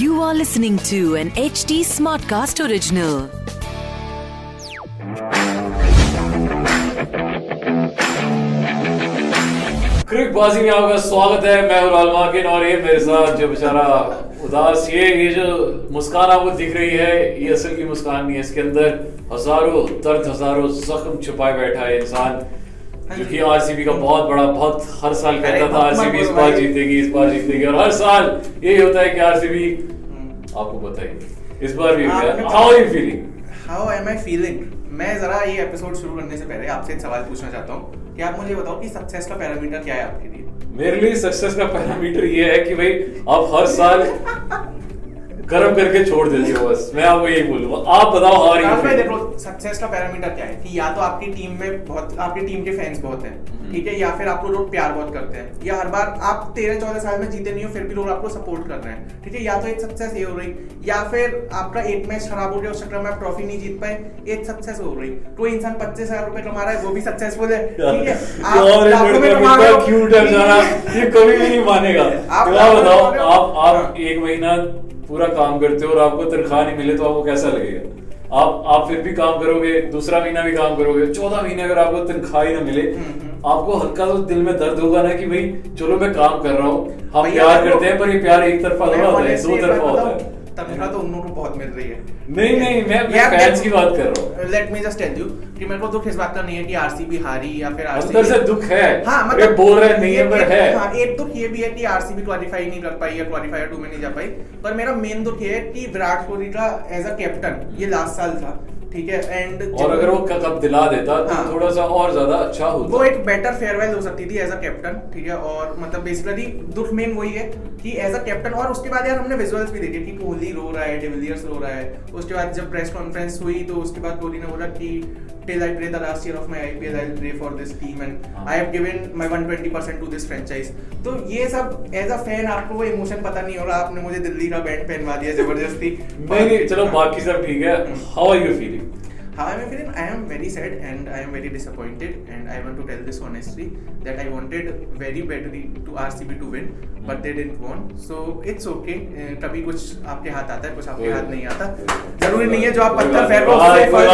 You are listening to an HD Smartcast original. क्रिक बाजी में आपका स्वागत है। मैं राल मार्किन और ये मेरे साथ जो बेचारा उदास, ये ये जो मुस्कान आपको दिख रही है, ये असल की मुस्कान नहीं है इसके अंदर। हज़ारों, दर्द हज़ारों, जख्म छुपाए बैठा है इंसान। जो कि आरसीबी का बहुत बड़ा भक्त हर साल कहता था आरसीबी इस बार जीतेगी इस बार जीतेगी। और हर साल यही होता है कि आरसीबी आपको बताइए इस बार भी how are you feeling how am I feeling मैं जरा ये एपिसोड शुरू करने से पहले आपसे एक सवाल पूछना चाहता हूँ कि आप मुझे बताओ कि सक्सेस का पैरामीटर क्या है आपके लिए? मेरे लिए सक्सेस का पैरामीटर ये है कि भाई आप हर साल गर्म करके छोड़ देते हो बस। मैं आपको यही बोलूँगा। आप बताओ हार राहुल भाई ही देखो सक्सेस का पैरामीटर क्या है? कि या तो आपकी टीम में बहुत आपकी टीम के फैंस बहुत हैं हम्म। ठीक है? या फिर आपको लोग प्यार बहुत करते हैं। या हर बार आप तेरह चौदह साल में जीते नहीं हो फिर भी लोग आपको सपोर्ट कर रहे हैं ठीक है? या तो एक सक्सेस ये हो रही या फिर आपका एक मैच खराब हो गया उस चक्कर में आप ट्रॉफी नहीं जीत पाए एक सक्सेस हो रही। कोई इंसान पच्चीस हज़ार रुपए कमा रहा है वो भी सक्सेसफुल है ठीक है? आप कभी भी नहीं मानेगा। आप आप बताओ। एक महीना पूरा काम करते हो और आपको तनख्वाह नहीं मिले तो आपको कैसा लगेगा? आप आप फिर भी काम करोगे दूसरा महीना भी काम करोगे चौदह महीने अगर आपको तनख्वाह ही ना मिले हम्म, आपको हल्का तो दिल में दर्द होगा ना कि भाई चलो मैं काम कर रहा हूँ हम प्यार करते हैं पर ये प्यार एक तरफा होता है दो तरफा होता है। तनख्वाह तो उन लोगों को बहुत मिल रही है। नहीं नहीं मैं यार, फैंस की बात कर रहा हूँ। Let me just tell you कि मेरे को दुख इस बात का नहीं है कि आरसीबी हारी या फिर अंदर से दुख है। हाँ मतलब बोल रहे नहीं है पर है। हाँ एक दुख ये भी है कि आरसीबी क्वालिफाई नहीं कर पाई या क्वालिफायर टू में नहीं जा पाई। पर मेरा मेन दुख ये है कि विराट कोहली का एज अ कैप्टन ये लास्ट साल था। ठीक है? एंड और अगर वो कप दिला देता तो हाँ। थोड़ा सा और ज़्यादा अच्छा होता। वो एक बेटर फेयरवेल हो सकती थी एज अ कैप्टन ठीक है? और मतलब बेसिकली दुख मेन वही है कि एज अ कैप्टन और उसके बाद यार हमने विजुअल्स भी देखे कि कोहली रो रहा है डिविलियर्स रो रहा है। उसके बाद जब प्रेस कॉन्फ्रेंस हुई तो उसके बाद कोहली ने बोला कि till I play the last year of my IPL I will play for this team and हाँ। I have given my 120% to this franchise तो ये सब एज अ फ़ैन आपको वो इमोशन पता नहीं हो रहा आपने मुझे दिल्ली का बैंड पहनवा दिया ज़बरदस्ती। नहीं नहीं चलो बाकी सब ठीक है। How are you feeling How am I feeling? I am very sad and I am very disappointed and I want to tell this honestly that I wanted very badly to RCB to win but they didn't won so it's okay uh, कभी कुछ आपके हाथ आता है कुछ आपके हाथ नहीं। आता ज़रूरी नहीं है जो आप पत्थर फेंको। उससे फल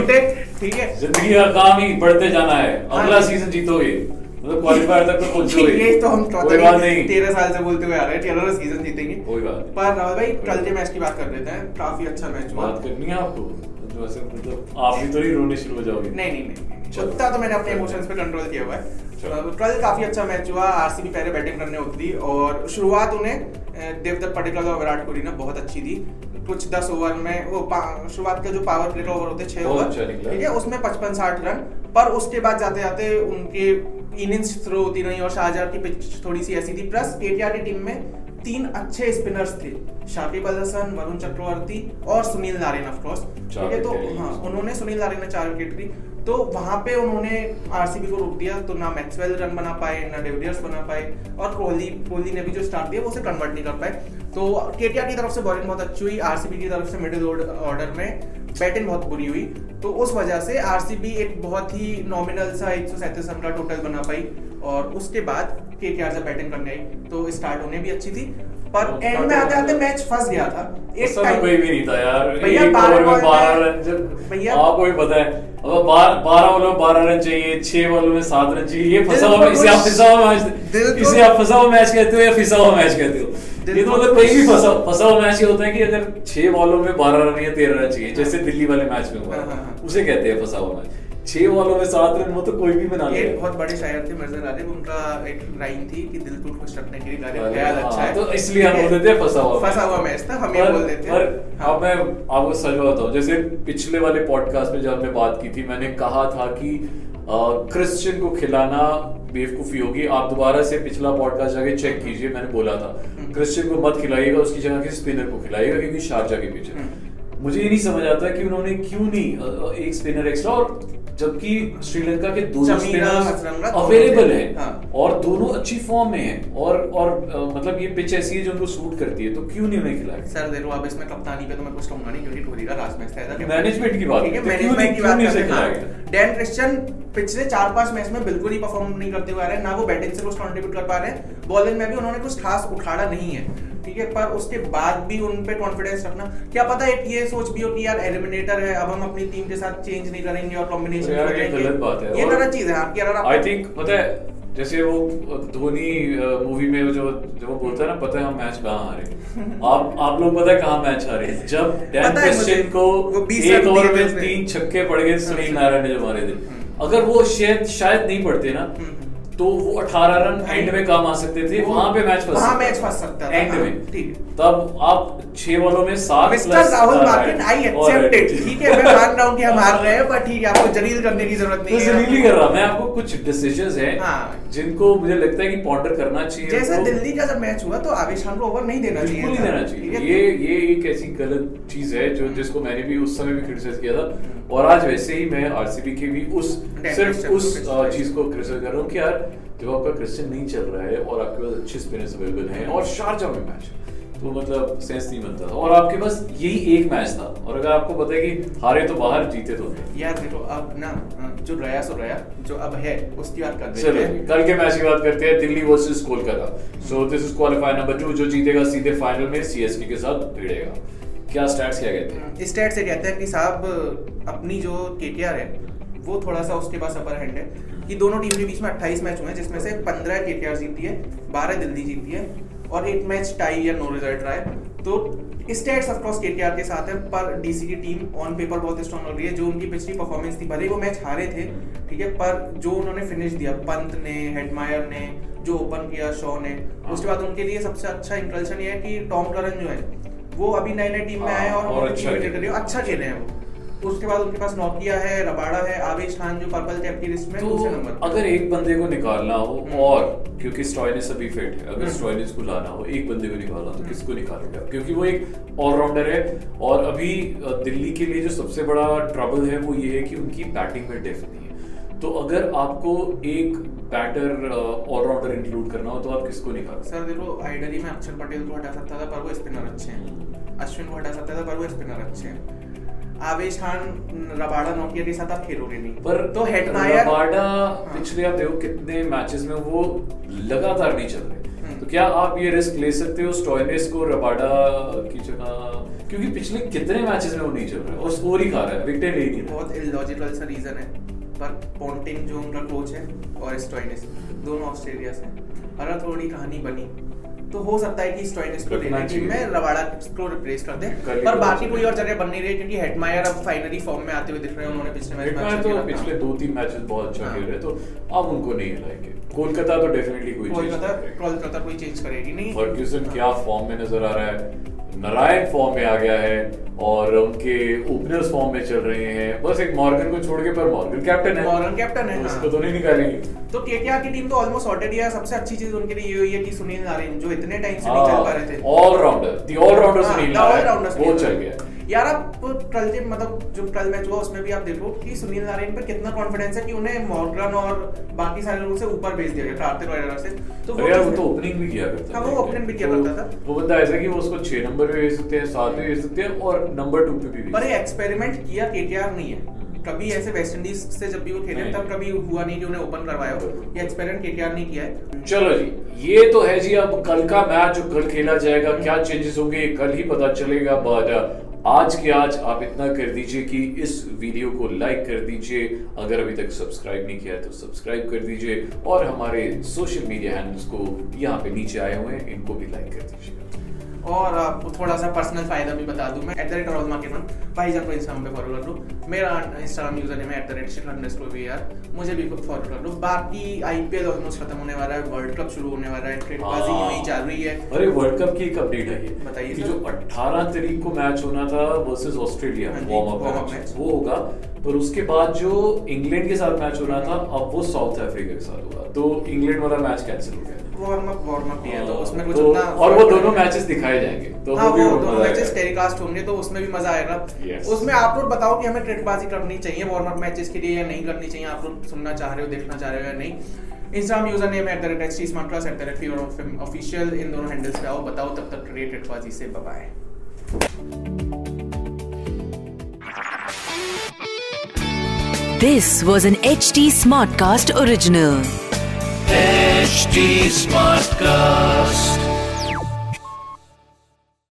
टूटे ठीक है ज़िंदगी का काम ही बढ़ते जाना है अगला हाँ। सीज़न जीतोगे मतलब क्वालिफायर तक तो पहुंचोगे ये तो हम कोई तेरह साल से बोलते हुए आ रहे हैं तेरह सीज़न जीतेंगे। कोई बात पर राहुल भाई कल के मैच की बात कर लेते हैं। काफ़ी अच्छा मैच हुआ। बात करनी है आपको? तो मतलब आप भी तो रोने शुरू हो जाओगे। नहीं नहीं नहीं उतना तो मैंने अपने इमोशंस पे कंट्रोल किया हुआ है। कल काफ़ी अच्छा मैच हुआ। आरसीबी पहले बैटिंग करने उतरी और शुरुआत उन्हें देवदत्त पडिक्कल और विराट कोहली ने बहुत अच्छी दी कुछ दस ओवर में वो शुरुआत का जो पावर प्ले ओवर होते छह ओवर अच्छा ठीक है? उसमें पचपन साठ रन। पर उसके बाद जाते जाते उनके इनिंग्स थ्रो होती रही और शाहजहां की पिच थोड़ी सी ऐसी थी। प्लस केटीआर की टीम में तीन अच्छे स्पिनर्स थे। शाकिब अल हसन वरुण चक्रवर्ती और सुनील नारायण ऑफ़ कोर्स ठीक है तो हाँ उन्होंने सुनील नारायण ने चार विकेट ली तो वहाँ पे उन्होंने आरसीबी को रोक दिया तो ना मैक्सवेल रन बना पाए ना डिविलियर्स बना पाए और कोहली कोहली ने भी जो स्टार्ट दिया वो उसे कन्वर्ट नहीं कर पाए। तो केटीआर की तरफ़ से बॉलिंग बहुत अच्छी हुई आरसीबी की तरफ़ से मिडिल ऑर्डर में। बैटिंग बहुत बुरी हुई तो उस वजह से आरसीबी एक बहुत ही नॉमिनल सा एक सौ सैंतीस रन का टोटल बना पाई और उसके बाद केटीआर से बैटिंग करने आई तो स्टार्ट होने भी अच्छी थी। पर एंड में आते आते मैच फंस गया था। ऐसा तो कोई भी नहीं था यार। भैया, बारह ओवर में बॉल बारह में- रन भैया- आपको भी पता है अब बारह बारह बॉलों में बारह रन चाहिए छह बॉलों में सात रन चाहिए ये फंसा हुआ इसे आप फंसा हुआ मैच इसे आप फंसा हुआ मैच कहते हो या फिसा हुआ मैच कहते हो? ये तो मतलब कहीं भी फंसा फंसा हुआ मैच ये होता है कि अगर छह बॉलों में बारह रन या तेरह रन चाहिए जैसे दिल्ली वाले मैच में हुआ। हाँ, हाँ, हाँ। उसे कहते हैं फंसा हुआ मैच छह बॉलों में सात रन वो तो कोई भी बना लेगा बहुत बड़े शायर थे मिर्ज़ा गालिब। उनका एक लाइन थी कि दिल खुश रखने के लिए गालिब ख्याल अच्छा है तो इसलिए हम बोल देते हैं फंसा हुआ फंसा हुआ मैच था हम ये बोल देते हैं। अब मैं आपको सच बताता हूँ जैसे पिछले वाले पॉडकास्ट में जब हमने बात की थी मैंने कहा था कि क्रिश्चियन को खिलाना बेवकूफ़ी होगी आप दोबारा से पिछला पॉडकास्ट जाके चेक कीजिए मैंने बोला था। क्रिश्चियन को मत खिलाइएगा उसकी जगह किसी स्पिनर को खिलाइएगा क्योंकि शारजा के पीछे। मुझे ये नहीं समझ आता कि उन्होंने क्यों नहीं एक स्पिनर एक्स्ट्रा और जबकि श्रीलंका के दो जमीरा, स्पिनर्स अवेलेबल। हैं हाँ। और दोनों अच्छी फॉर्म में है और और मतलब ये पिच ऐसी है जो उनको सूट करती है तो क्यों नहीं उन्हें खिलाया सर देखो अब इसमें कप्तानी पे तो मैं कुछ कहूँगा नहीं क्योंकि कोहली का लास्ट मैच था ऐसा कि- की बात है मैनेजमेंट की बात। डैन क्रिश्चियन पिछले चार पाँच मैच में बिल्कुल ही परफॉर्म नहीं करते हुए आ रहे हैं ना वो बैटिंग से कुछ कंट्रीब्यूट कर पा रहे हैं। बॉलिंग में भी उन्होंने कुछ खास उखाड़ा नहीं है ठीक है? पर उसके बाद भी उन पे कॉन्फिडेंस रखना। क्या पता एक ये सोच भी हो कि यार एलिमिनेटर है अब हम अपनी टीम के साथ चेंज नहीं करेंगे और कॉम्बिनेशन ये गलत बात है। ये गलत चीज़ है आपकी अगर आई थिंक पता है जैसे वो धोनी मूवी में जो जो वो बोलता है ना पता है हम मैच कहाँ हारे? आप आप लोग पता है कहाँ मैच हारे? जब डैन क्रिश्चियन को एक ओवर में तीन छक्के पड़ गए सुनील हाँ, नारायण ने जो मारे थे। अगर वो शायद शायद नहीं पड़ते ना हम्म। तो वो 18 रन एंड में काम आ सकते थे वहाँ पे मैच फंस वहाँ मैच फंस सकता था, एंड हाँ, में। ठीक। तब आप छह बॉलों में सात mister Rahul Martin I accept it ठीक है। मैं मान रहा हूँ कि हम हार रहे हैं पर ठीक है आपको जलील करने की ज़रूरत नहीं जलील ही कर रहा मैं आपको कुछ डिसीजंस हैं हाँ। जिनको मुझे लगता है कि पॉन्डर करना चाहिए जैसे। दिल्ली का जब मैच हुआ तो आवेश खान को ओवर नहीं देना चाहिए नहीं देना चाहिए। ये ये एक ऐसी गलत चीज़ है जो जिसको मैंने भी उस समय भी क्रिटिसाइज किया था। और आज वैसे ही मैं आरसीबी के भी उस सिर्फ़ उस चीज़ को क्रिटिसाइज कर रहा हूँ कि यार जब आपका क्रिश्चियन नहीं चल रहा है और आपके पास अच्छे स्पिनर्स अवेलेबल हैं और शारजा में मैच तो मतलब सेंस नहीं बनता था। और आपके पास यही एक मैच था। और अगर आपको पता है कि हारे तो बाहर जीते तो यार देखो अब ना जो रहा सो रहा जो अब है उसकी बात कर चलो हैं। कल के मैच की बात करते हैं। Delhi versus Kolkata. So this is qualifier number two जो जीतेगा सीधे फाइनल में सीएसके के साथ भिड़ेगा। क्या स्टैट्स क्या कहते हैं? स्टेट से कहते हैं कि साहब, अपनी जो केटीआर है, वो थोड़ा सा उसके पास अपर हैंड है कि दोनों टीम के बीच में 28 मैच हुए हैं, जिसमें से 15 केटीआर जीती है 12 दिल्ली जीती है और एक मैच टाई या नो रिज़ल्ट रहा है। तो स्टेट्स ऑफ़ कोर्स केटीआर के साथ है, पर डीसी की टीम ऑन पेपर बहुत स्ट्रॉन्ग लग रही है। जो उनकी पिछली परफॉर्मेंस थी, भले ही वो मैच हारे थे, ठीक है, पर जो उन्होंने फिनिश दिया, पंत ने हेडमायर ने, जो ओपन किया शॉ ने, उसके बाद उनके लिए सबसे अच्छा इंकल्शन ये है कि टॉम करन जो है वो अभी नए नए टीम में आए और हाँ, और अच्छा खेल है। अच्छा खेले हैं वो। उसके बाद उनके पास नोकिया है रबाड़ा है आवेश खान जो पर्पल कैप की लिस्ट में तो दूसरे नंबर अगर एक बंदे को निकालना हो हम्म। और क्योंकि स्टॉइनिस अभी फिट है अगर हम्म। स्टॉइनिस को लाना हो एक बंदे को निकालना तो किसको निकालोगे आप? क्योंकि वो एक ऑलराउंडर है और अभी दिल्ली के लिए जो सबसे बड़ा ट्रबल है वो ये है कि उनकी बैटिंग में डेफ नहीं है। तो अगर आपको एक बैटर ऑलराउंडर इंक्लूड करना हो तो आप किसको निकालोगे? सर देखो आइडली में अक्षर पटेल को हटा सकता था पर वो स्पिनर अच्छे हैं। अश्विन को हटा सकता था पर वो स्पिनर अच्छे। हैं आवेश खान रबाड़ा नोकिया के साथ आप खेलोगे नहीं। पर तो हेडमायर रबाडा पिछले आप देखो कितने मैचेस में वो लगातार नहीं चल रहे। हम्म। तो क्या आप ये रिस्क ले सकते हो स्टॉइनिस को रबाडा की जगह? क्योंकि पिछले कितने मैचेस में वो नहीं चल रहा है? और स्कोर ही खा रहा है विकेट ले नहीं बहुत इलॉजिकल सा रीजन है। पर पोंटिंग जो उनका कोच है और स्टोइनिस दोनों ऑस्ट्रेलिया से हैं। अगर थोड़ी कहानी बनी। तो हो सकता है कि स्टोइनिस को लेना टीम में रवाड़ा को रिप्लेस कर दे। पर बाकी कोई और जगह बन नहीं रही क्योंकि हेटमायर अब फाइनली फॉर्म में आते हुए दिख रहे हैं उन्होंने पिछले मैच में तो पिछले दो तीन मैचेस बहुत अच्छा हाँ। खेल रहे तो अब उनको नहीं हिलाएँगे कोलकाता तो डेफिनेटली कोई चेंज कोलकाता कोलकाता कोई चेंज करेगी नहीं। फर्ग्यूसन हाँ। क्या फॉर्म में नज़र आ रहा है? नारायण फॉर्म में आ गया है और उनके ओपनर्स फॉर्म में चल रहे हैं। बस एक मॉर्गन को छोड़ के पर मॉर्गन कैप्टन है। मॉर्गन कैप्टन है, उसको हाँ। तो नहीं निकालेंगे। तो केकेआर की टीम तो ऑलमोस्ट सॉर्टेड है सबसे अच्छी चीज़ उनके लिए ये हुई है कि सुनील नारायण जो इतने टाइम से नहीं चल पा रहे थे। ऑलराउंडर दी ऑलराउंडर हाँ, सुनील नारायण वो चल गया। यार आप कल के मतलब जो कल मैच हुआ उसमें भी आप देखो कि सुनील नारायण पर कितना कॉन्फिडेंस है कि उन्हें मॉर्गन और बाकी सारे लोगों से ऊपर भेज दिया गया कार्तिक वगैरह से। तो अरे यार वो तो ओपनिंग भी किया करता हाँ, था। वो opening भी किया तो करता था। वो बंदा ऐसा कि वो उसको छह नंबर पे भेज सकते हैं सात पे भेज सकते हैं और नंबर टू पे भी पर एक्सपेरिमेंट किया केटीआर नहीं है कभी ऐसे वेस्ट इंडीज से जब भी वो खेले तब कभी हुआ नहीं कि उन्हें ओपन करवाया हो। ये एक्सपेरिमेंट केटीआर नहीं किया है। चलो जी ये तो है जी अब कल का मैच जो कल खेला जाएगा क्या चेंजेस होंगे कल ही पता चलेगा बट आज के आज आप इतना कर दीजिए कि इस वीडियो को लाइक कर दीजिए। अगर अभी तक सब्सक्राइब नहीं किया है तो सब्सक्राइब कर दीजिए और हमारे सोशल मीडिया हैंडल्स को यहाँ पे नीचे आए हुए हैं इनको भी लाइक कर दीजिए और आपको थोड़ा सा पर्सनल फ़ायदा भी बता दूँ मैं. At the rate Rahul market भाई जान को इंस्टाग्राम पे फॉलो कर लो. मेरा इंस्टाग्राम यूज़र नेम है at the rate Shikhar underscore V R मुझे भी फॉलो कर लो. बाकी आईपीएल ऑलमोस्ट खत्म होने वाला है. वर्ल्ड कप शुरू होने वाला है. क्रिकेटबाजी हाँ। यूँ ही चल रही है. अरे वर्ल्ड कप की एक अपडेट है ये बताइए जो 18 तारीख को मैच होना था वर्सेस ऑस्ट्रेलिया हाँ वार्म अप मैच वो होगा। पर उसके बाद जो इंग्लैंड के साथ मैच हो रहा था अब वो साउथ अफ्रीका के साथ होगा। तो इंग्लैंड वाला मैच कैंसिल हो गया। तो हाँ, तो बताओ कि हमें करनी चाहिए वार्म अप मैचेस के लिए या नहीं करनी चाहिए आप लोग सुनना चाह रहे हो देखना चाह रहे हो या नहीं। Instagram user name at the rate H smart official इन दोनों हैंडल्स पे आओ बताओ तब तक से this was an H T smart cast original H smart cast